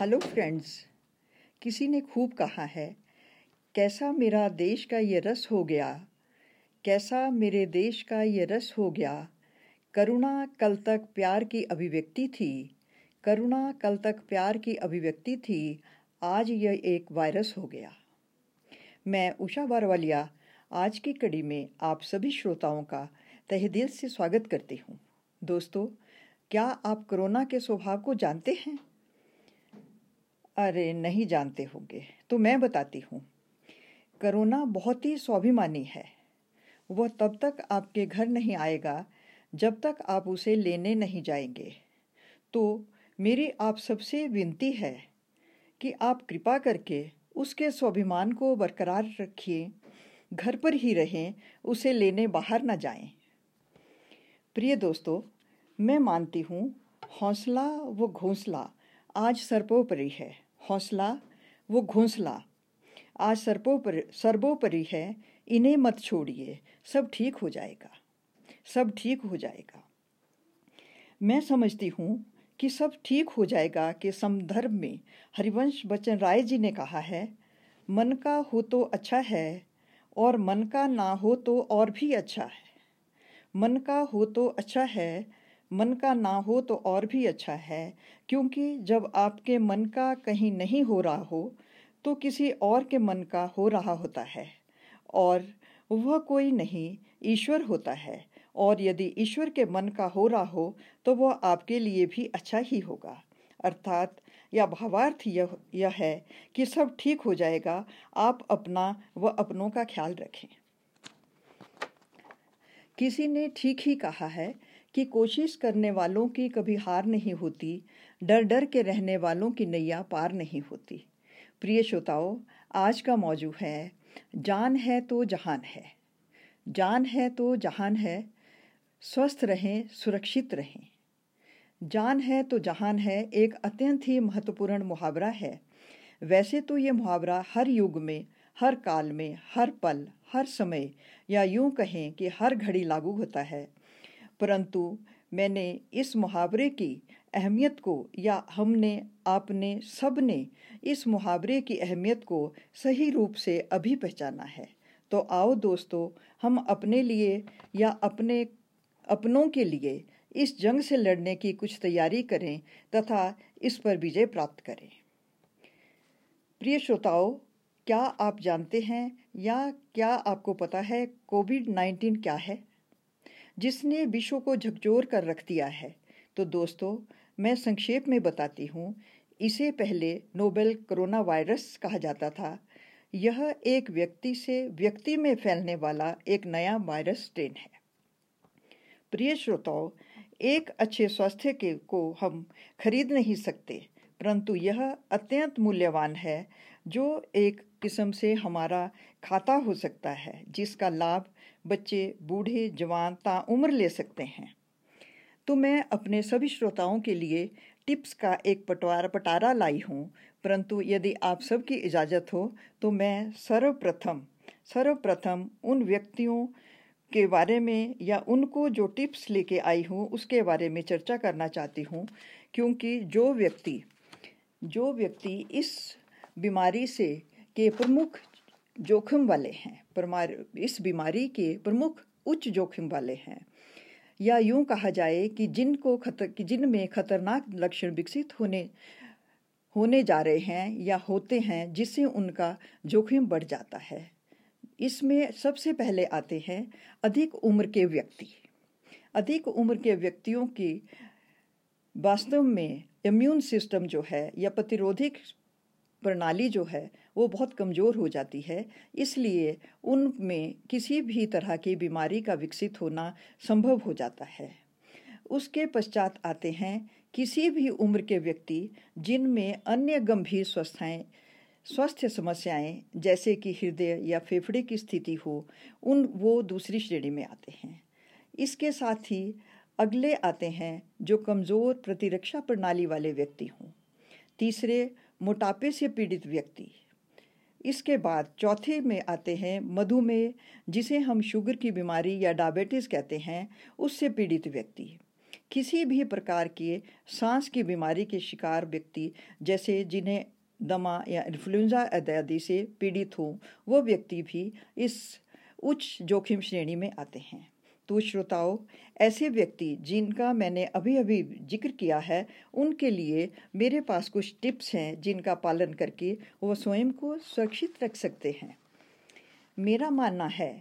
Hello friends किसी ने खूब कहा है, कैसा मेरा देश का ये रस हो गया? कैसा मेरे देश का ये रस हो गया? करुणा कल तक प्यार की अभिव्यक्ति थी। करुणा कल तक प्यार की अभिव्यक्ति थी। आज यह एक वायरस हो गया। मैं उषा बारवालिया आज की कड़ी में आप सभी श्रोताओं का तहे दिल से स्वागत करती हूँ। दोस्तों, क्या आप कोरोना के स्वभाव को जानते हैं? अरे, नहीं जानते होंगे। तो मैं बताती हूँ। करोना बहुत ही स्वाभिमानी है। वह तब तक आपके घर नहीं आएगा, जब तक आप उसे लेने नहीं जाएँगे। तो मेरी आप सबसे विनती है कि आप कृपा करके उसके स्वाभिमान को बरकरार रखिए, घर पर ही रहें, उसे लेने बाहर न जाएँ। प्रिय दोस्तों, मैं मानती हूँ, हौसला व घोंसला आज सर्वोपरि है। हौसला, वो घोंसला। आज सर्वोपरि सर्वोपरि है, इन्हें मत छोड़िए, सब ठीक हो जाएगा। सब ठीक हो जाएगा। मैं समझती हूँ कि सब ठीक हो जाएगा कि समधर्म में हरिवंश बच्चन राय जी ने कहा है, मन का हो तो अच्छा है और मन का ना हो तो और भी अच्छा है। मन का हो तो अच्छा है मन का ना हो तो और भी अच्छा है, क्योंकि जब आपके मन का कहीं नहीं हो रहा हो तो किसी और के मन का हो रहा होता है। और वह कोई नहीं, ईश्वर होता है। और यदि ईश्वर के मन का हो रहा हो तो वह आपके लिए भी अच्छा ही होगा। अर्थात, या भावार्थ यह यह है कि सब ठीक हो जाएगा, आप अपना व अपनों का ख्याल रखें। किसी ने ठीक ही कहा है कि कोशिश करने वालों की कभी हार नहीं होती डर डर के रहने वालों की नैया पार नहीं होती। प्रिय श्रोताओं, आज का मौजू है, जान है तो जहान है। जान है तो जहान है, स्वस्थ रहें, सुरक्षित रहें। जान है तो जहान है एक अत्यंत ही महत्वपूर्ण मुहावरा है। वैसे तो ये मुहावरा हर युग में, हर काल में, हर पल, हर समय या यूँ कहें कि हर घड़ी लागू होता है। परंतु मैंने इस मुहावरे की अहमियत को या हमने, आपने सबने इस मुहावरे की अहमियत को सही रूप से अभी पहचाना है। तो आओ दोस्तों, हम अपने लिए या अपने, अपनों के लिए इस जंग से लड़ने की कुछ तैयारी करें तथा इस पर विजय प्राप्त करें। प्रिय श्रोताओं, क्या आप जानते हैं या क्या आपको पता है कोविड नाइन्टीन क्या है? जिसने विश्व को झकझोर कर रख दिया है। तो दोस्तों, मैं संक्षेप में बताती हूँ। इसे पहले नोबेल कोरोना वायरस कहा जाता था। यह एक व्यक्ति से व्यक्ति में फैलने वाला एक नया वायरस स्ट्रेन है। प्रिय श्रोताओं, एक अच्छे स्वास्थ्य के को हम खरीद नहीं सकते, परंतु यह अत्यंत मूल्यवान है, जो एक किस्म से हमारा खाता हो सकता है, जिसका लाभ बच्चे, बूढ़े, जवान ता उम्र ले सकते हैं। तो मैं अपने सभी श्रोताओं के लिए टिप्स का एक पटवार, पटारा लाई हूँ। परंतु यदि आप सबकी इजाज़त हो तो मैं सर्वप्रथम सर्वप्रथम उन व्यक्तियों के बारे में या उनको जो टिप्स लेके आई हूँ, उसके बारे में चर्चा करना चाहती हूँ। क्योंकि जो व्यक्ति जो व्यक्ति इस बीमारी से के प्रमुख जोखिम वाले हैं इस बीमारी के प्रमुख उच्च जोखिम वाले हैं। या यूँ कहा जाए कि जिनको खतर कि जिनमें खतरनाक लक्षण विकसित होने होने जा रहे हैं या होते हैं, जिससे उनका जोखिम बढ़ जाता है। इसमें सबसे पहले आते हैं अधिक उम्र के व्यक्ति। अधिक उम्र के व्यक्तियों की वास्तव में इम्यून सिस्टम जो है या प्रतिरोधिक प्रणाली जो है, वो बहुत कमज़ोर हो जाती है। इसलिए उनमें किसी भी तरह की बीमारी का विकसित होना संभव हो जाता है। उसके पश्चात आते हैं किसी भी उम्र के व्यक्ति जिनमें अन्य गंभीर स्वस्थाएँ, स्वास्थ्य समस्याएँ, जैसे कि हृदय या फेफड़े की स्थिति हो, उन, वो दूसरी श्रेणी में आते हैं। इसके साथ ही अगले आते हैं जो कमज़ोर प्रतिरक्षा प्रणाली वाले व्यक्ति हों। तीसरे मोटापे से पीड़ित व्यक्ति। इसके बाद चौथे में आते हैं मधुमेह, जिसे हम शुगर की बीमारी या डायबिटीज़ कहते हैं, उससे पीड़ित व्यक्ति। किसी भी प्रकार के सांस की बीमारी के शिकार व्यक्ति, जैसे जिन्हें दमा या इन्फ्लुएंजा इत्यादि से पीड़ित हों, वो व्यक्ति भी इस उच्च जोखिम श्रेणी में आते हैं। तो श्रोताओं ऐसे व्यक्ति जिनका मैंने अभी अभी ज़िक्र किया है, उनके लिए मेरे पास कुछ टिप्स हैं जिनका पालन करके वो स्वयं को सुरक्षित रख सकते हैं मेरा मानना है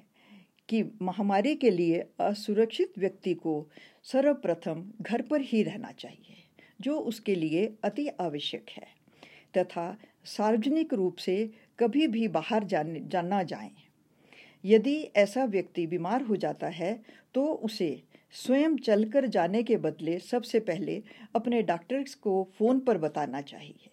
कि महामारी के लिए असुरक्षित व्यक्ति को सर्वप्रथम घर पर ही रहना चाहिए, जो उसके लिए अति आवश्यक है, तथा सार्वजनिक रूप से कभी भी बाहर जाने, जाना जाएँ। यदि ऐसा व्यक्ति बीमार हो जाता है तो उसे स्वयं चलकर जाने के बदले सबसे पहले अपने डॉक्टर्स को फ़ोन पर बताना चाहिए।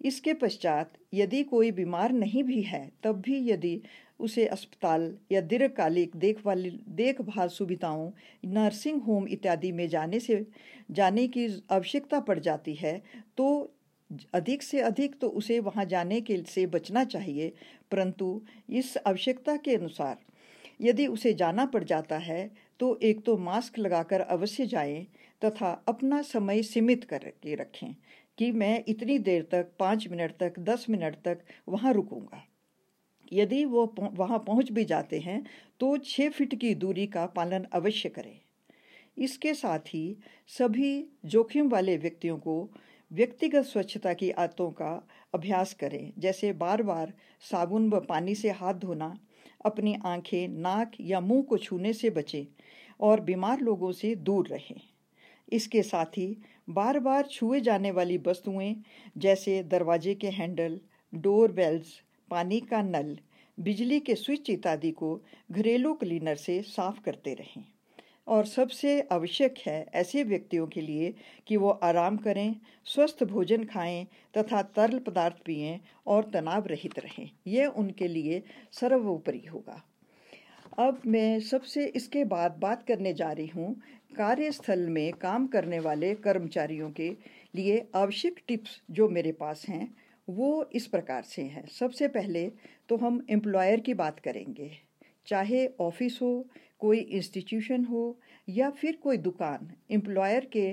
इसके पश्चात यदि कोई बीमार नहीं भी है, तब भी यदि उसे अस्पताल या दीर्घकालिक देखभाल देखभाल सुविधाओं, नर्सिंग होम इत्यादि में जाने से, जाने की आवश्यकता पड़ जाती है तो अधिक से अधिक तो उसे वहाँ जाने के से बचना चाहिए परंतु इस आवश्यकता के अनुसार, यदि उसे जाना पड़ जाता है तो एक तो मास्क लगाकर अवश्य जाएँ तथा अपना समय सीमित करके रखें कि मैं इतनी देर तक, पाँच मिनट तक, दस मिनट तक वहाँ रुकूँगा। यदि वो वहाँ पहुँच भी जाते हैं तो छः फिट की दूरी का पालन अवश्य करें। इसके साथ ही सभी जोखिम वाले व्यक्तियों को व्यक्तिगत स्वच्छता की आदतों का अभ्यास करें। जैसे बार बार साबुन व पानी से हाथ धोना, अपनी आँखें, नाक या मुँह को छूने से बचें और बीमार लोगों से दूर रहें। इसके साथ ही बार बार छुए जाने वाली वस्तुएँ, जैसे दरवाजे के हैंडल, डोर बेल्स, पानी का नल, बिजली के स्विच इत्यादि को घरेलू क्लीनर से साफ़ करते रहें। और सबसे आवश्यक है ऐसे व्यक्तियों के लिए कि वो आराम करें, स्वस्थ भोजन खाएँ तथा तरल पदार्थ पिएँ और तनाव रहित रहें। यह उनके लिए सर्वोपरि होगा। अब मैं सबसे इसके बाद बात करने जा रही हूँ कार्यस्थल में काम करने वाले कर्मचारियों के लिए आवश्यक टिप्स जो मेरे पास हैं, वो इस प्रकार से हैं। सबसे पहले तो हम एम्प्लॉयर की बात करेंगे। चाहे ऑफ़िस हो कोई इंस्टीट्यूशन हो या फिर कोई दुकान एम्प्लॉयर के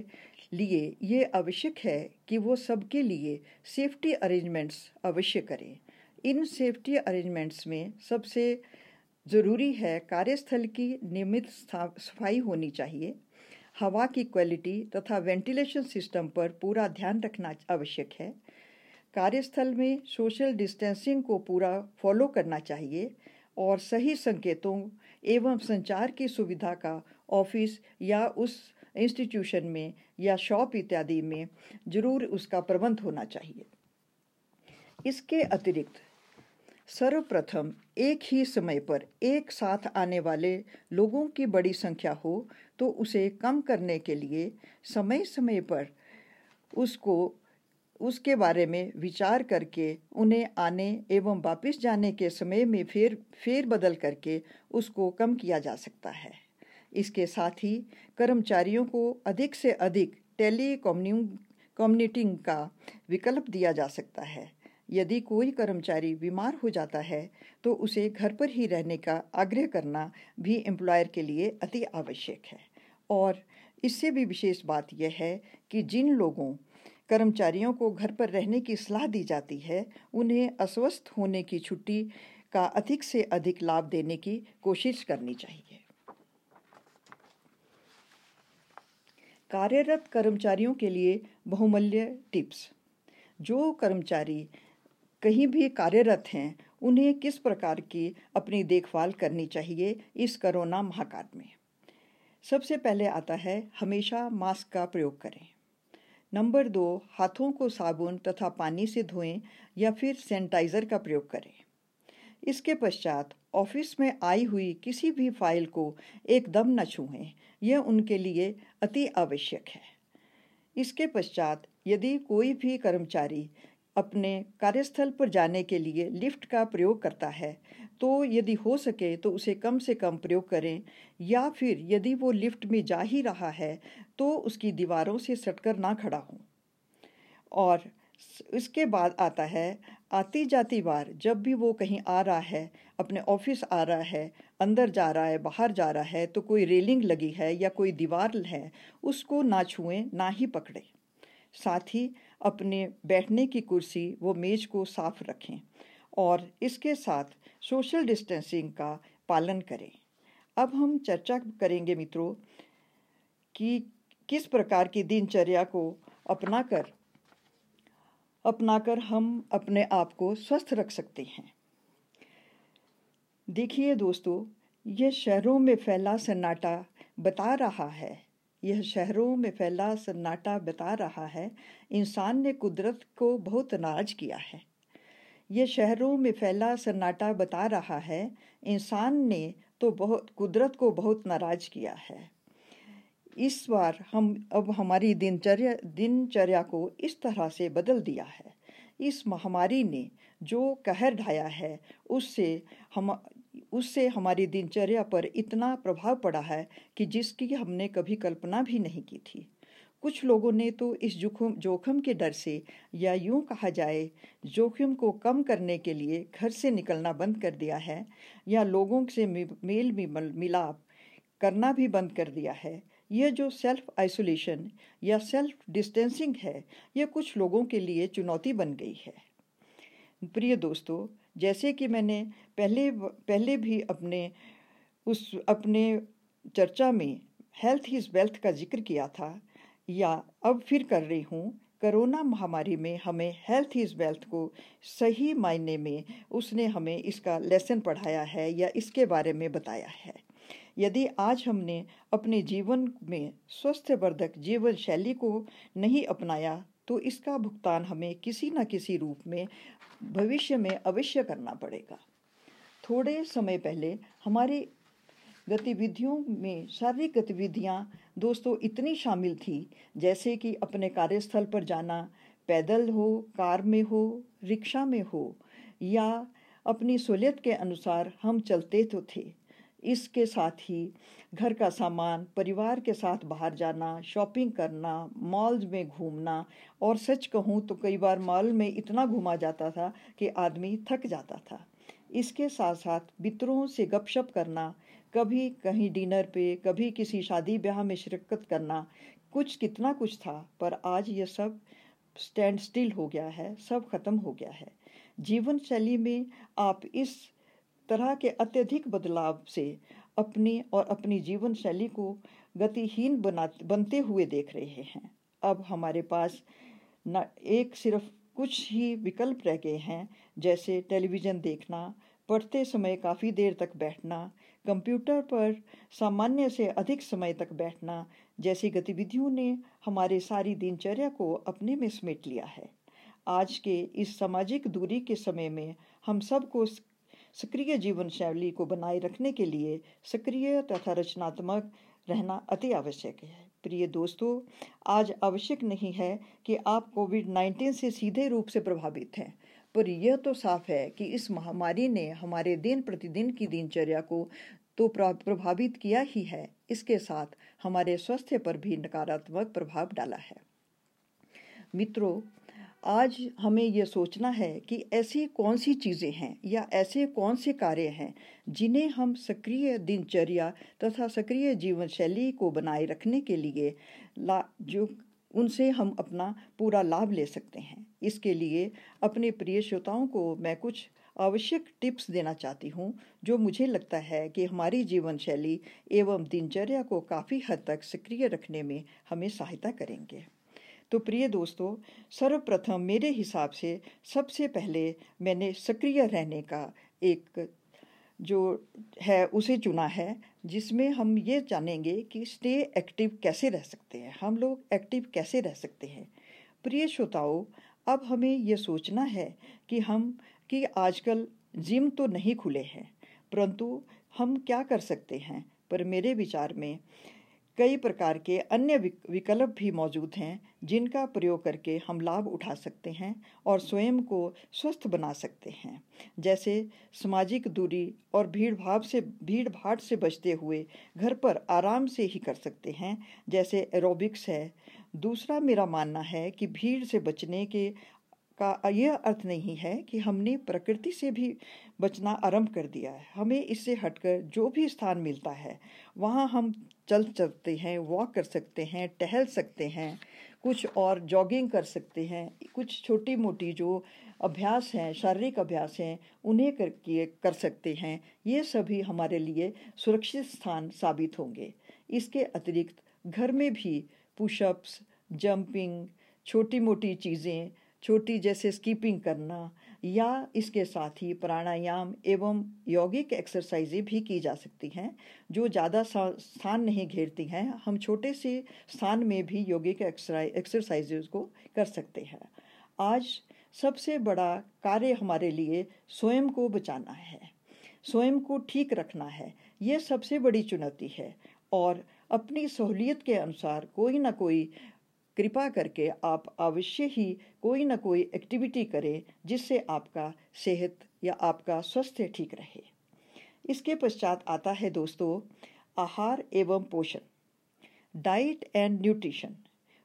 लिए ये आवश्यक है कि वो सबके लिए सेफ्टी अरेंजमेंट्स अवश्य करें। इन सेफ्टी अरेंजमेंट्स में सबसे ज़रूरी है कार्यस्थल की नियमित सफ़ाई होनी चाहिए। हवा की क्वालिटी तथा वेंटिलेशन सिस्टम पर पूरा ध्यान रखना आवश्यक है। कार्यस्थल में सोशल डिस्टेंसिंग को पूरा फॉलो करना चाहिए और सही संकेतों एवं संचार की सुविधा का ऑफ़िस या उस इंस्टीट्यूशन में या शॉप इत्यादि में ज़रूर उसका प्रबंध होना चाहिए। इसके अतिरिक्त, सर्वप्रथम एक ही समय पर एक साथ आने वाले लोगों की बड़ी संख्या हो तो उसे कम करने के लिए समय समय पर उसको उसके बारे में विचार करके उन्हें आने एवं वापस जाने के समय में फेर फेर बदल करके उसको कम किया जा सकता है। इसके साथ ही कर्मचारियों को अधिक से अधिक टेली कम्युनिटिंग का विकल्प दिया जा सकता है। यदि कोई कर्मचारी बीमार हो जाता है तो उसे घर पर ही रहने का आग्रह करना भी एम्प्लॉयर के लिए अति आवश्यक है। और इससे भी विशेष बात यह है कि जिन लोगों कर्मचारियों को घर पर रहने की सलाह दी जाती है, उन्हें अस्वस्थ होने की छुट्टी का अधिक से अधिक लाभ देने की कोशिश करनी चाहिए। कार्यरत कर्मचारियों के लिए बहुमूल्य टिप्स। जो कर्मचारी कहीं भी कार्यरत हैं, उन्हें किस प्रकार की अपनी देखभाल करनी चाहिए इस कोरोना महाकाल में? सबसे पहले आता है, हमेशा मास्क का प्रयोग करें। नंबर दो, हाथों को साबुन तथा पानी से धोएँ या फिर सैनिटाइज़र का प्रयोग करें। इसके पश्चात ऑफ़िस में आई हुई किसी भी फ़ाइल को एकदम न छूएँ, यह उनके लिए अति आवश्यक है। इसके पश्चात यदि कोई भी कर्मचारी अपने कार्यस्थल पर जाने के लिए लिफ्ट का प्रयोग करता है। तो यदि हो सके तो उसे कम से कम प्रयोग करें। या फिर यदि वो लिफ्ट में जा ही रहा है तो उसकी दीवारों से सटकर ना खड़ा हो। और इसके बाद आता है आती जाती बार जब भी वो कहीं आ रहा है, अपने ऑफ़िस आ रहा है, अंदर जा रहा है, बाहर जा रहा है तो कोई रेलिंग लगी है या कोई दीवार है, उसको ना छुएँ, ना ही पकड़े। साथ ही अपने बैठने की कुर्सी वो मेज को साफ़ रखें और इसके साथ सोशल डिस्टेंसिंग का पालन करें। अब हम चर्चा करेंगे मित्रों कि किस प्रकार की दिनचर्या को अपनाकर अपनाकर हम अपने आप को स्वस्थ रख सकते हैं। देखिए दोस्तों, यह शहरों में फैला सन्नाटा बता रहा है यह शहरों में फैला सन्नाटा बता रहा है, इंसान ने कुदरत को बहुत नाराज़ किया है। यह शहरों में फैला सन्नाटा बता रहा है, इंसान ने तो बहुत, कुदरत को बहुत नाराज़ किया है। इस बार हम, अब हमारी दिनचर्या दिनचर्या को इस तरह से बदल दिया है। इस महामारी ने जो कहर ढाया है, उससे हम उससे हमारी दिनचर्या पर इतना प्रभाव पड़ा है कि जिसकी हमने कभी कल्पना भी नहीं की थी। कुछ लोगों ने तो इस जोखम जोखम के डर से या यूँ कहा जाए, जोखिम को कम करने के लिए घर से निकलना बंद कर दिया है या लोगों से मेल, मिलाप करना भी बंद कर दिया है। यह जो सेल्फ आइसोलेशन या सेल्फ डिस्टेंसिंग है, यह कुछ लोगों के लिए चुनौती बन गई है। प्रिय दोस्तों जैसे कि मैंने पहले पहले भी अपने, उस, अपने चर्चा में हेल्थ इज़ वेल्थ का ज़िक्र किया था, या अब फिर कर रही हूँ, कोरोना महामारी में हमें हेल्थ इज़ वेल्थ को सही मायने में उसने हमें इसका लेसन पढ़ाया है या इसके बारे में बताया है। यदि आज हमने अपने जीवन में स्वस्थवर्धक जीवन शैली को नहीं अपनाया तो इसका भुगतान हमें किसी न किसी रूप में भविष्य में अवश्य करना पड़ेगा। थोड़े समय पहले हमारी गतिविधियों में शारीरिक गतिविधियाँ दोस्तों इतनी शामिल थी, जैसे कि अपने कार्यस्थल पर जाना, पैदल हो, कार में हो, रिक्शा में हो, या अपनी सहूलियत के अनुसार हम चलते तो थे। इसके साथ ही घर का सामान, परिवार के साथ बाहर जाना, शॉपिंग करना, मॉल्स में घूमना और सच कहूँ तो कई बार मॉल में इतना घूमा जाता था कि आदमी थक जाता था। इसके साथ साथ मित्रों से गपशप करना, कभी कहीं डिनर पे, कभी किसी शादी ब्याह में शिरकत करना, कुछ कितना कुछ था, पर आज ये सब स्टैंड स्टिल हो गया है, सब खत्म हो गया है। जीवन शैली में आप इस तरह के अत्यधिक बदलाव से अपनी और अपनी जीवन शैली को गतिहीन बना, बनते हुए देख रहे हैं। अब हमारे पास न एक सिर्फ़ कुछ ही विकल्प रह गए हैं, जैसे टेलीविज़न देखना, पढ़ते समय काफ़ी देर तक बैठना, कंप्यूटर पर सामान्य से अधिक समय तक बैठना जैसी गतिविधियों ने हमारे सारी दिनचर्या को अपने में समेट लिया है। आज के इस सामाजिक दूरी के समय में हम सबको सक्रिय जीवन शैली को बनाए रखने के लिए सक्रिय तथा रचनात्मक रहना अति आवश्यक है। प्रिय दोस्तों, आज आवश्यक नहीं है कि आप कोविड 19 से सीधे रूप से प्रभावित हैं, पर यह तो साफ़ है कि इस महामारी ने हमारे दिन प्रतिदिन की दिनचर्या को तो प्रभावित किया ही है। इसके साथ हमारे स्वास्थ्य पर भी नकारात्मक प्रभाव डाला है। मित्रों आज हमें यह सोचना है कि ऐसी कौन सी चीज़ें हैं या ऐसे कौन से कार्य हैं जिन्हें हम सक्रिय दिनचर्या तथा सक्रिय जीवन शैली को बनाए रखने के लिए ला, जो उनसे हम अपना पूरा लाभ ले सकते हैं। इसके लिए अपने प्रिय श्रोताओं को मैं कुछ आवश्यक टिप्स देना चाहती हूँ, जो मुझे लगता है कि हमारी जीवन शैली एवं दिनचर्या को काफ़ी हद तक सक्रिय रखने में हमें सहायता करेंगे। तो प्रिय दोस्तों, सर्वप्रथम मेरे हिसाब से सबसे पहले मैंने सक्रिय रहने का एक जो है उसे चुना है, जिसमें हम ये जानेंगे कि स्टे एक्टिव कैसे रह सकते हैं, हम लोग एक्टिव कैसे रह सकते हैं। प्रिय श्रोताओं, अब हमें ये सोचना है कि हम, कि आजकल जिम तो नहीं खुले हैं, परंतु हम क्या कर सकते हैं? पर मेरे विचार में कई प्रकार के अन्य विकल्प भी मौजूद हैं, जिनका प्रयोग करके हम लाभ उठा सकते हैं और स्वयं को स्वस्थ बना सकते हैं। जैसे सामाजिक दूरी और भीड़ भाव से भीड़ भाड़ से बचते हुए घर पर आराम से ही कर सकते हैं, जैसे एरोबिक्स है। दूसरा मेरा मानना है कि भीड़ से बचने के का, यह अर्थ नहीं है कि हमने प्रकृति से भी बचना आरंभ कर दिया है। हमें इससे हटकर जो भी स्थान मिलता है, वहाँ हम चल सकते हैं वॉक कर सकते हैं, टहल सकते हैं, कुछ और जॉगिंग कर सकते हैं, कुछ छोटी मोटी जो अभ्यास हैं, शारीरिक अभ्यास हैं, उन्हें कर किए, कर सकते हैं। ये सभी हमारे लिए सुरक्षित स्थान साबित होंगे। इसके अतिरिक्त घर में भी पुशअप्स जंपिंग छोटी मोटी चीज़ें, छोटी जैसे स्कीपिंग करना या इसके साथ ही प्राणायाम एवं यौगिक एक्सरसाइजें भी की जा सकती हैं, जो ज़्यादा स्थान नहीं घेरती हैं। हम छोटे से स्थान में भी यौगिक एक्सरसाइजेज को कर सकते हैं। आज सबसे बड़ा कार्य हमारे लिए स्वयं को बचाना है, स्वयं को ठीक रखना है। ये सबसे बड़ी चुनौती है और अपनी सहूलियत के अनुसार कोई ना कोई कृपा करके आप अवश्य ही कोई ना कोई एक्टिविटी करें जिससे आपका सेहत या आपका स्वास्थ्य ठीक रहे। इसके पश्चात आता है दोस्तों, आहार एवं पोषण। डाइट एंड न्यूट्रिशन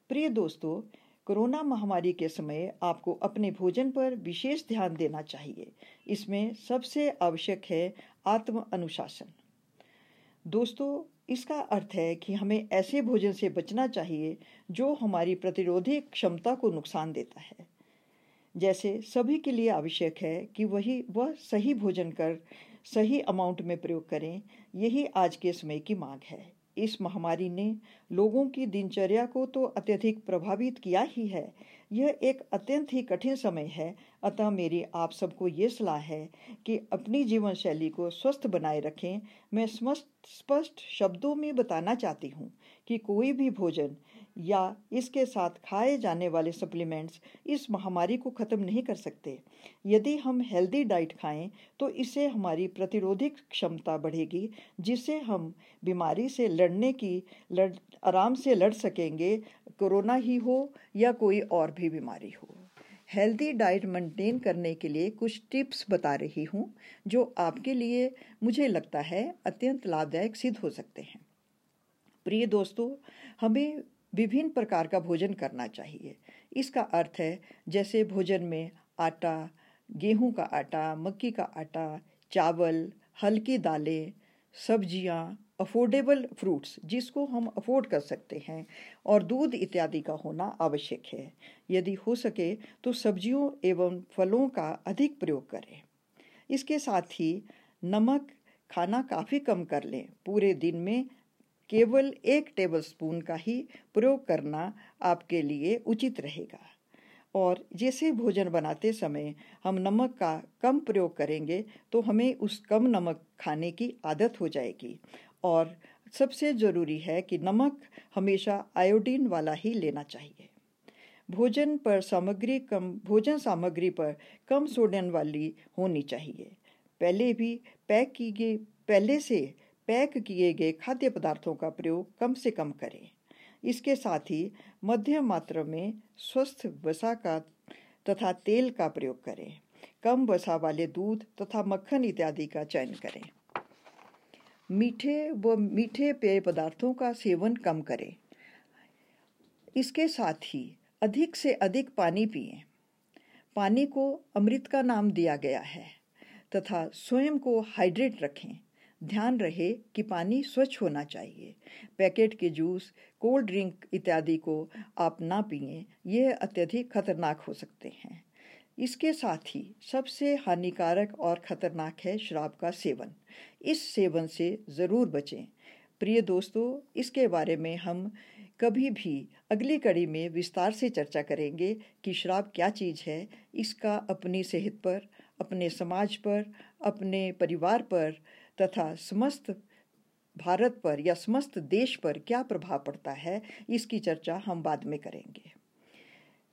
प्रिय दोस्तों, कोरोना महामारी के समय आपको अपने भोजन पर विशेष ध्यान देना चाहिए। इसमें सबसे आवश्यक है आत्म अनुशासन। दोस्तों इसका अर्थ है कि हमें ऐसे भोजन से बचना चाहिए जो हमारी प्रतिरोधी क्षमता को नुकसान देता है। जैसे सभी के लिए आवश्यक है कि वही, वह सही भोजन कर, सही अमाउंट में प्रयोग करें, यही आज के समय की मांग है। इस महामारी ने लोगों की दिनचर्या को तो अत्यधिक प्रभावित किया ही है यह एक अत्यंत ही कठिन समय है। अतः मेरी आप सबको ये सलाह है कि अपनी जीवन शैली को स्वस्थ बनाए रखें। मैं स्पष्ट स्पष्ट शब्दों में बताना चाहती हूँ कि कोई भी भोजन या इसके साथ खाए जाने वाले सप्लीमेंट्स इस महामारी को ख़त्म नहीं कर सकते। यदि हम हेल्दी डाइट खाएँ तो इससे हमारी प्रतिरोधिक क्षमता बढ़ेगी जिससे हम बीमारी से लड़ने की, लड़, आराम से लड़ सकेंगे, कोरोना ही हो या कोई और भी बीमारी हो। हेल्दी डाइट मेंटेन करने के लिए कुछ टिप्स बता रही हूँ, जो आपके लिए मुझे लगता है अत्यंत लाभदायक सिद्ध हो सकते हैं। प्रिय दोस्तों, हमें विभिन्न प्रकार का भोजन करना चाहिए। इसका अर्थ है, जैसे भोजन में आटा, गेहूँ का आटा, मक्की का आटा, चावल, हल्की दालें, सब्ज़ियाँ अफोर्डेबल फ्रूट्स जिसको हम अफोर्ड कर सकते हैं और दूध इत्यादि का होना आवश्यक है। यदि हो सके तो सब्जियों एवं फलों का अधिक प्रयोग करें। इसके साथ ही नमक खाना काफ़ी कम कर लें। पूरे दिन में केवल एक टेबल स्पून का ही प्रयोग करना आपके लिए उचित रहेगा। और जैसे भोजन बनाते समय हम नमक का कम प्रयोग करेंगे तो हमें उस कम नमक खाने की आदत हो जाएगी। और सबसे ज़रूरी है कि नमक हमेशा आयोडीन वाला ही लेना चाहिए। भोजन पर सामग्री कम, भोजन सामग्री पर कम सोडियम वाली होनी चाहिए। पहले भी पैक की गई पहले से पैक किए गए खाद्य पदार्थों का प्रयोग कम से कम करें। इसके साथ ही मध्यम मात्रा में स्वस्थ वसा का तथा तेल का प्रयोग करें। कम वसा वाले दूध तथा मक्खन इत्यादि का चयन करें। मीठे व मीठे पेय पदार्थों का सेवन कम करें। इसके साथ ही अधिक से अधिक पानी पिए। पानी को अमृत का नाम दिया गया है तथा स्वयं को हाइड्रेट रखें। ध्यान रहे कि पानी स्वच्छ होना चाहिए। पैकेट के जूस, कोल्ड ड्रिंक इत्यादि को आप ना पिए यह अत्यधिक खतरनाक हो सकते हैं। इसके साथ ही सबसे हानिकारक और ख़तरनाक है शराब का सेवन। इस सेवन से ज़रूर बचें। प्रिय दोस्तों, इसके बारे में हम कभी भी अगली कड़ी में विस्तार से चर्चा करेंगे कि शराब क्या चीज़ है, इसका अपनी सेहत पर, अपने समाज पर, अपने परिवार पर तथा समस्त भारत पर या समस्त देश पर क्या प्रभाव पड़ता है, इसकी चर्चा हम बाद में करेंगे।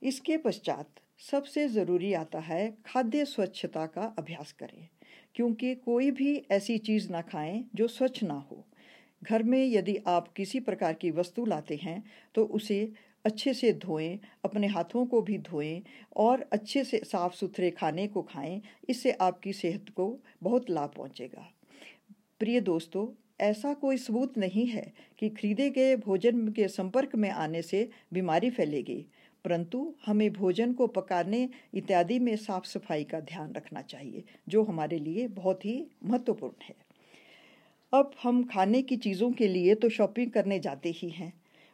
इसके पश्चात सबसे ज़रूरी आता है खाद्य स्वच्छता का अभ्यास करें, क्योंकि कोई भी ऐसी चीज़ ना खाएँ जो स्वच्छ ना हो। घर में यदि आप किसी प्रकार की वस्तु लाते हैं तो उसे अच्छे से धोएँ, अपने हाथों को भी धोएँ और अच्छे से साफ़ सुथरे खाने को खाएँ, इससे आपकी सेहत को बहुत लाभ पहुंचेगा। प्रिय दोस्तों, ऐसा कोई सबूत नहीं है कि खरीदे गए भोजन के संपर्क में आने से बीमारी फैलेगी, परंतु हमें भोजन को पकाने इत्यादि में साफ़ सफ़ाई का ध्यान रखना चाहिए, जो हमारे लिए बहुत ही महत्वपूर्ण है। अब हम खाने की चीज़ों के लिए तो शॉपिंग करने जाते ही हैं,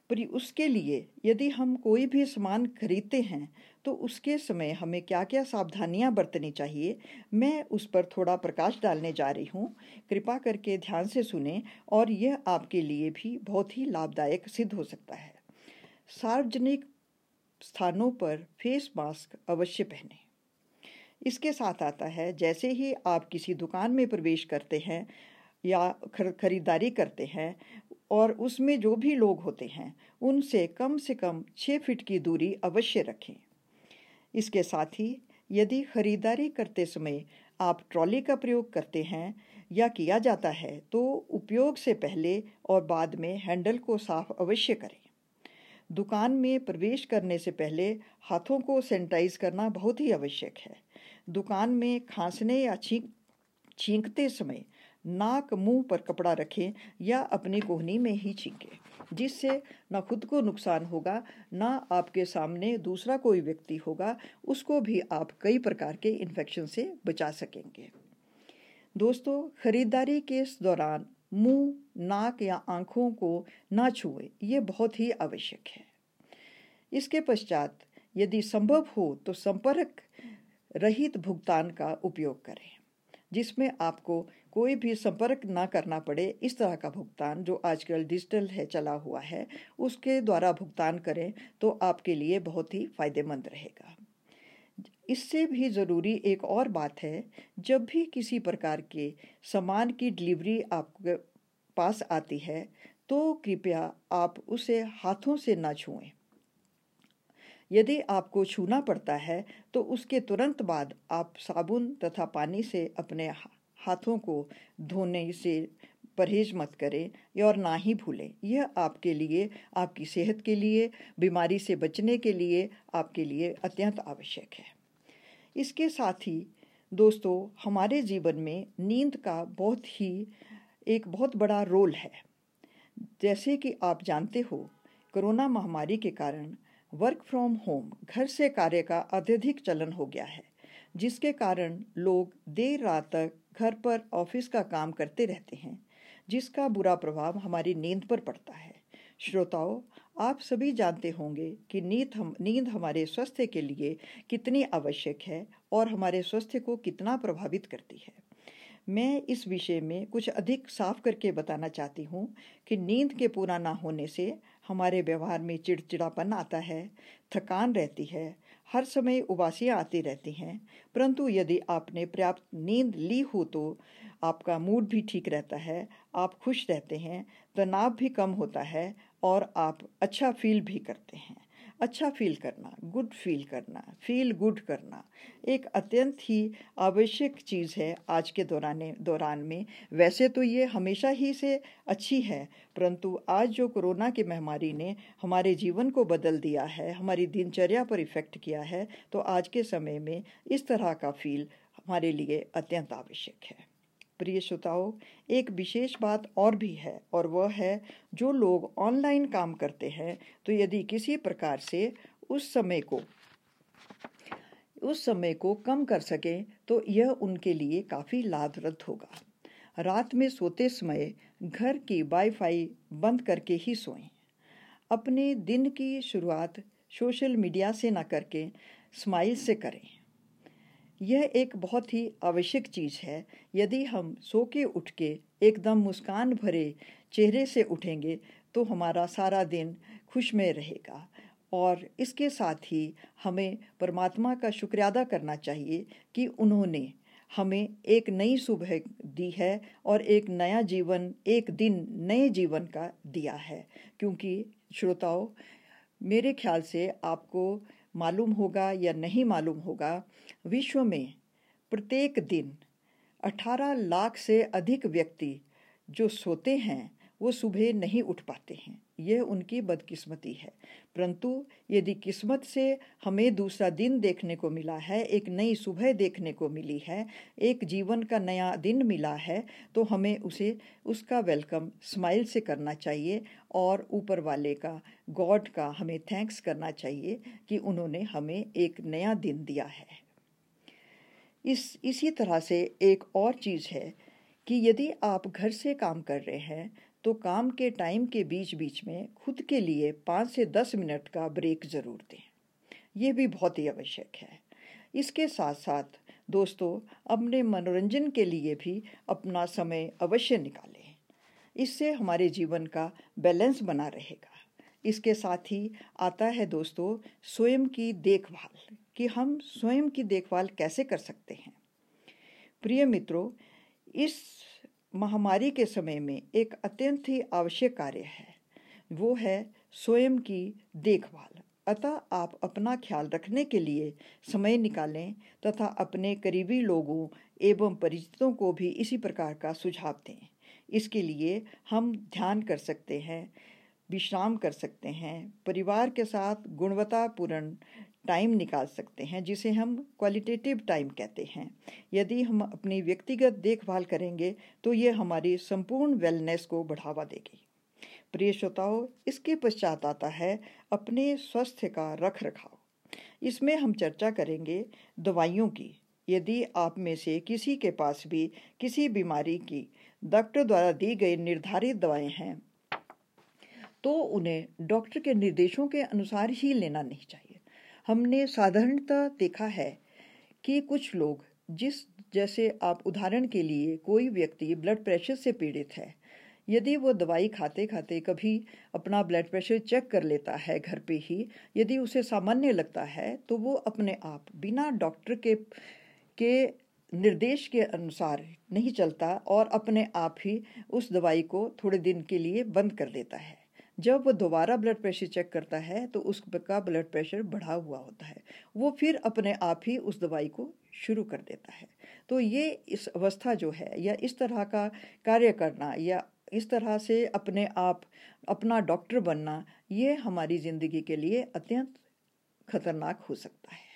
पर उसके लिए यदि हम कोई भी सामान खरीदते हैं तो उसके समय हमें क्या क्या सावधानियाँ बरतनी चाहिए, मैं उस पर थोड़ा प्रकाश डालने जा रही हूँ। कृपा करके ध्यान से सुने और यह आपके लिए भी बहुत ही लाभदायक सिद्ध हो सकता है। सार्वजनिक स्थानों पर फेस मास्क अवश्य पहने। इसके साथ आता है, जैसे ही आप किसी दुकान में प्रवेश करते हैं या खरीदारी करते हैं और उसमें जो भी लोग होते हैं, उनसे कम से कम छः फीट की दूरी अवश्य रखें। इसके साथ ही यदि खरीदारी करते समय आप ट्रॉली का प्रयोग करते हैं या किया जाता है तो उपयोग से पहले और बाद में हैंडल को साफ़ अवश्य करें। दुकान में प्रवेश करने से पहले हाथों को सैनिटाइज करना बहुत ही आवश्यक है। दुकान में खांसने या छींक, छींकते समय नाक, मुँह पर कपड़ा रखें या अपनी कोहनी में ही छींकें, जिससे ना खुद को नुकसान होगा, ना आपके सामने दूसरा कोई व्यक्ति होगा, उसको भी आप कई प्रकार के इन्फेक्शन से बचा सकेंगे। दोस्तों, खरीदारी के दौरान मुँह, नाक या आँखों को ना छुए, ये बहुत ही आवश्यक है। इसके पश्चात यदि संभव हो तो संपर्क रहित भुगतान का उपयोग करें, जिसमें आपको कोई भी संपर्क ना करना पड़े, इस तरह का भुगतान जो आजकल डिजिटल है, चला हुआ है, उसके द्वारा भुगतान करें तो आपके लिए बहुत ही फ़ायदेमंद रहेगा। इससे भी ज़रूरी एक और बात है, जब भी किसी प्रकार के सामान की डिलीवरी आपके पास आती है तो कृपया आप उसे हाथों से ना छुएँ। यदि आपको छूना पड़ता है तो उसके तुरंत बाद आप साबुन तथा पानी से अपने हाथों को धोने से परहेज मत करें या और ना ही भूलें। यह आपके लिए, आपकी सेहत के लिए, बीमारी से बचने के लिए आपके लिए अत्यंत आवश्यक है। इसके साथ ही दोस्तों, हमारे जीवन में नींद का बहुत ही, एक बहुत बड़ा रोल है। जैसे कि आप जानते हो, कोरोना महामारी के कारण वर्क फ्रॉम होम, घर से कार्य का अत्यधिक चलन हो गया है, जिसके कारण लोग देर रात तक घर पर ऑफ़िस का काम करते रहते हैं, जिसका बुरा प्रभाव हमारी नींद पर पड़ता है। श्रोताओं, आप सभी जानते होंगे कि नींद हम, नींद हमारे स्वास्थ्य के लिए कितनी आवश्यक है और हमारे स्वास्थ्य को कितना प्रभावित करती है। मैं इस विषय में कुछ अधिक साफ़ करके बताना चाहती हूँ कि नींद के पूरा ना होने से हमारे व्यवहार में चिड़चिड़ापन आता है, थकान रहती है, हर समय उबासियाँ आती रहती हैं। परंतु यदि आपने पर्याप्त नींद ली हो तो आपका मूड भी ठीक रहता है, आप खुश रहते हैं, तनाव भी कम होता है और आप अच्छा फील भी करते हैं। अच्छा फील करना गुड फील करना फील गुड करना, एक अत्यंत ही आवश्यक चीज़ है आज के दौरान दौरान में। वैसे तो ये हमेशा ही से अच्छी है, परंतु आज जो कोरोना की महामारी ने हमारे जीवन को बदल दिया है, हमारी दिनचर्या पर इफ़ेक्ट किया है तो आज के समय में इस तरह का फील हमारे लिए अत्यंत आवश्यक है। प्रिय श्रोताओं एक विशेष बात और भी है, और वह है, जो लोग ऑनलाइन काम करते हैं तो यदि किसी प्रकार से उस समय को, उस समय को कम कर सकें तो यह उनके लिए काफ़ी लाभप्रद होगा। रात में सोते समय घर की वाईफाई बंद करके ही सोएँ। अपने दिन की शुरुआत सोशल मीडिया से ना करके स्माइल से करें। यह एक बहुत ही आवश्यक चीज़ है। यदि हम सो के उठ के एकदम मुस्कान भरे चेहरे से उठेंगे तो हमारा सारा दिन खुशमय रहेगा। और इसके साथ ही हमें परमात्मा का शुक्रियादा करना चाहिए कि उन्होंने हमें एक नई सुबह दी है और एक नया जीवन, एक दिन नए जीवन का दिया है। क्योंकि, श्रोताओं, मेरे ख्याल से आपको मालूम होगा या नहीं मालूम होगा, विश्व में प्रत्येक दिन 18 लाख से अधिक व्यक्ति जो सोते हैं वो सुबह नहीं उठ पाते हैं। यह उनकी बदकिस्मती है। परंतु यदि किस्मत से हमें दूसरा दिन देखने को मिला है, एक नई सुबह देखने को मिली है, एक जीवन का नया दिन मिला है तो हमें उसे, उसका वेलकम स्माइल से करना चाहिए और ऊपर वाले का गॉड का हमें थैंक्स करना चाहिए कि उन्होंने हमें एक नया दिन दिया है। इस, इसी तरह से एक और चीज़ है कि यदि आप घर से काम कर रहे हैं तो काम के टाइम के बीच बीच में खुद के लिए पाँच से दस मिनट का ब्रेक ज़रूर दें। ये भी बहुत ही आवश्यक है। इसके साथ साथ दोस्तों, अपने मनोरंजन के लिए भी अपना समय अवश्य निकालें। इससे हमारे जीवन का बैलेंस बना रहेगा। इसके साथ ही आता है दोस्तों, स्वयं की देखभाल, कि हम स्वयं की देखभाल कैसे कर सकते हैं। प्रिय मित्रों, इस महामारी के समय में एक अत्यंत ही आवश्यक कार्य है। वो है स्वयं की देखभाल। अतः आप अपना ख्याल रखने के लिए समय निकालें तथा अपने करीबी लोगों एवं परिचितों को भी इसी प्रकार का सुझाव दें। इसके लिए हम ध्यान कर सकते हैं विश्राम कर सकते हैं, परिवार के साथ गुणवत्तापूर्ण टाइम निकाल सकते हैं, जिसे हम क्वालिटेटिव टाइम कहते हैं। यदि हम अपनी व्यक्तिगत देखभाल करेंगे तो ये हमारी संपूर्ण वेलनेस को बढ़ावा देगी। प्रिय श्रोताओं, इसके पश्चात आता है अपने स्वास्थ्य का रख रखाव इसमें हम चर्चा करेंगे दवाइयों की। यदि आप में से किसी के पास भी किसी बीमारी की, डॉक्टर द्वारा दी गई निर्धारित दवाएँ हैं तो उन्हें डॉक्टर के निर्देशों के अनुसार ही लेना नहीं चाहिए। हमने साधारणतः देखा है कि कुछ लोग, जिस जैसे आप उदाहरण के लिए कोई व्यक्ति ब्लड प्रेशर से पीड़ित है, यदि वो दवाई खाते खाते कभी अपना ब्लड प्रेशर चेक कर लेता है घर पे ही, यदि उसे सामान्य लगता है तो वो अपने आप बिना डॉक्टर के के निर्देश के अनुसार नहीं चलता और अपने आप ही उस दवाई को थोड़े दिन के लिए बंद कर देता है। जब वो दोबारा ब्लड प्रेशर चेक करता है तो उसका ब्लड प्रेशर बढ़ा हुआ होता है। वो फिर अपने आप ही उस दवाई को शुरू कर देता है। तो ये इस अवस्था जो है, या इस तरह का कार्य करना, या इस तरह से अपने आप, अपना डॉक्टर बनना, ये हमारी ज़िंदगी के लिए अत्यंत खतरनाक हो सकता है।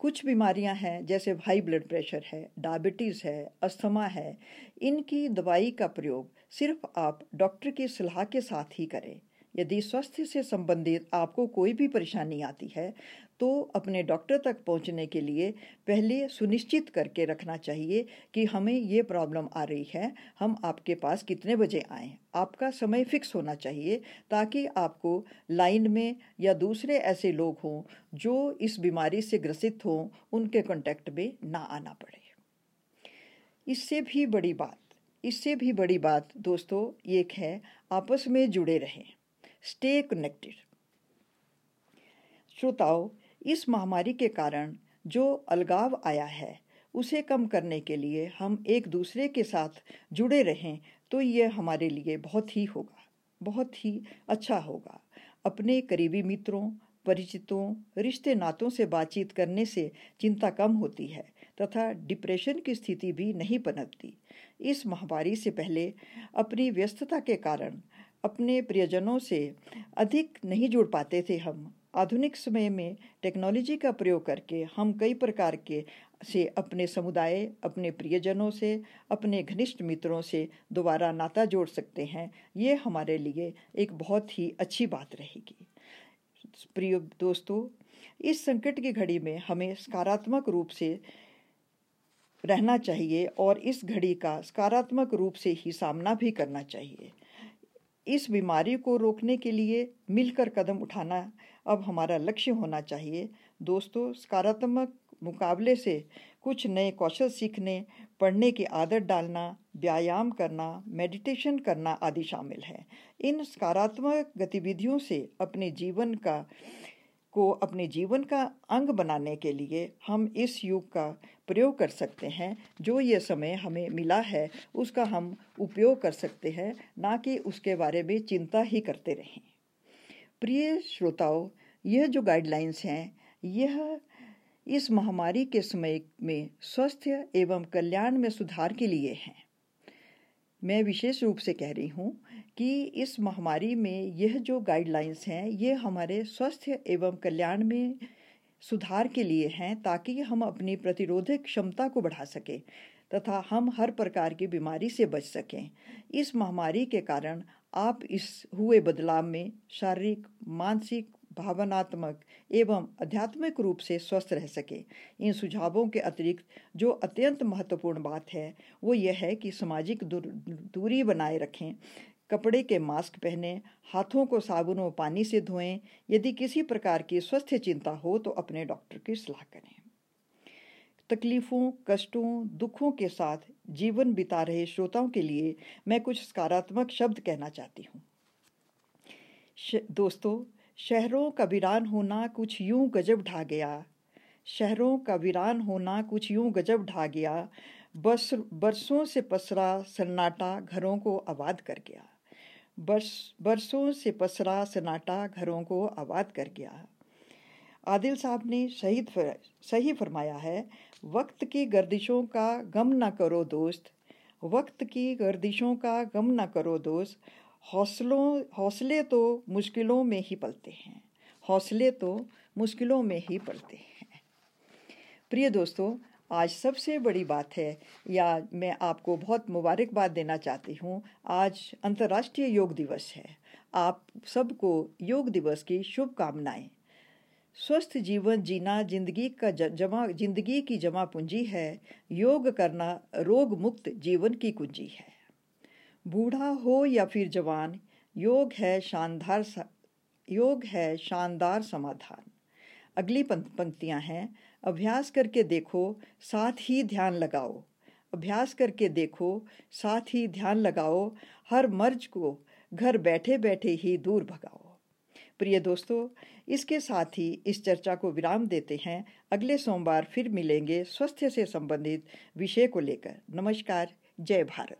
कुछ बीमारियाँ हैं, जैसे हाई ब्लड प्रेशर है डायबिटीज़ है अस्थमा है, इनकी दवाई का प्रयोग सिर्फ़ आप डॉक्टर की सलाह के साथ ही करें। यदि स्वास्थ्य से संबंधित आपको कोई भी परेशानी आती है तो अपने डॉक्टर तक पहुँचने के लिए पहले सुनिश्चित करके रखना चाहिए कि हमें ये प्रॉब्लम आ रही है, हम आपके पास कितने बजे आएँ। आपका समय फिक्स होना चाहिए ताकि आपको लाइन में या दूसरे ऐसे लोग हों जो इस बीमारी से ग्रसित हों, उनके कॉन्टैक्ट में ना आना पड़े। इससे भी बड़ी बात इससे भी बड़ी बात, दोस्तों एक है, आपस में जुड़े रहें। स्टे कनेक्टेड श्रोताओं, इस महामारी के कारण जो अलगाव आया है, उसे कम करने के लिए हम एक दूसरे के साथ जुड़े रहें तो ये हमारे लिए बहुत ही होगा, बहुत ही अच्छा होगा। अपने करीबी मित्रों, परिचितों, रिश्ते नातों से बातचीत करने से चिंता कम होती है, तथा डिप्रेशन की स्थिति भी नहीं पनपती। इस महामारी से पहले अपनी व्यस्तता के कारण अपने प्रियजनों से अधिक नहीं जुड़ पाते थे हम। आधुनिक समय में टेक्नोलॉजी का प्रयोग करके हम कई प्रकार के से अपने समुदाय, अपने प्रियजनों से, अपने घनिष्ठ मित्रों से दोबारा नाता जोड़ सकते हैं। ये हमारे लिए एक बहुत ही अच्छी बात रहेगी। प्रिय दोस्तों, इस संकट की घड़ी में हमें सकारात्मक रूप से रहना चाहिए और इस घड़ी का सकारात्मक रूप से ही सामना भी करना चाहिए। इस बीमारी को रोकने के लिए मिलकर कदम उठाना अब हमारा लक्ष्य होना चाहिए। दोस्तों, सकारात्मक मुकाबले से कुछ नए कौशल सीखने, पढ़ने की आदत डालना, व्यायाम करना, मेडिटेशन करना आदि शामिल है। इन सकारात्मक गतिविधियों से अपने जीवन का को अपने जीवन का अंग बनाने के लिए हम इस युग का प्रयोग कर सकते हैं। जो ये समय हमें मिला है, उसका हम उपयोग कर सकते हैं, ना कि उसके बारे में चिंता ही करते रहें। प्रिय श्रोताओं यह जो गाइडलाइंस हैं, यह इस महामारी के समय में स्वास्थ्य एवं कल्याण में सुधार के लिए हैं। मैं विशेष रूप से कह रही हूँ कि इस महामारी में यह जो गाइडलाइंस हैं, ये हमारे स्वास्थ्य एवं कल्याण में सुधार के लिए हैं ताकि हम अपनी प्रतिरोधक क्षमता को बढ़ा सकें तथा हम हर प्रकार की बीमारी से बच सकें। इस महामारी के कारण आप इस हुए बदलाव में शारीरिक, मानसिक, भावनात्मक एवं आध्यात्मिक रूप से स्वस्थ रह सके। इन सुझावों के अतिरिक्त जो अत्यंत महत्वपूर्ण बात है, वो यह है कि सामाजिक दूरी बनाए रखें कपड़े के मास्क पहने, हाथों को साबुन और पानी से धोएँ। यदि किसी प्रकार की स्वस्थ चिंता हो तो अपने डॉक्टर की सलाह करें। तकलीफ़ों, कष्टों, दुखों के साथ जीवन बिता रहे श्रोताओं के लिए मैं कुछ सकारात्मक शब्द कहना चाहती हूँ। दोस्तों, शहरों का वीरान होना कुछ यूँ गजब ढा गया। शहरों का वीरान होना कुछ यूँ गजब ढा गया। बस, बरसों से पसरा सन्नाटा घरों को आबाद कर गया। बरस बरसों से पसरा सन्नाटा घरों को आबाद कर गया। आदिल साहब ने शहीद फर, सही फरमाया है वक्त की गर्दिशों का गम ना करो दोस्त वक्त की गर्दिशों का गम ना करो दोस्त हौसलों हौसले तो मुश्किलों में ही पलते हैं हौसले तो मुश्किलों में ही पलते हैं। प्रिय दोस्तों आज सबसे बड़ी बात है, या मैं आपको बहुत मुबारकबाद देना चाहती हूँ, आज अंतर्राष्ट्रीय योग दिवस है। आप सबको योग दिवस की शुभकामनाएँ। स्वस्थ जीवन जीना ज़िंदगी का जमा, ज़िंदगी की जमा पूंजी है। योग करना रोग मुक्त जीवन की कुंजी है। बूढ़ा हो या फिर जवान, योग है शानदार योग है शानदार समाधान। अगली पंक्तियाँ हैं। अभ्यास करके देखो, साथ ही ध्यान लगाओ। अभ्यास करके देखो, साथ ही ध्यान लगाओ, हर मर्ज को घर बैठे बैठे ही दूर भगाओ। प्रिय दोस्तों, इसके साथ ही इस चर्चा को विराम देते हैं। अगले सोमवार फिर मिलेंगे स्वास्थ्य से संबंधित विषय को लेकर। नमस्कार, जय भारत।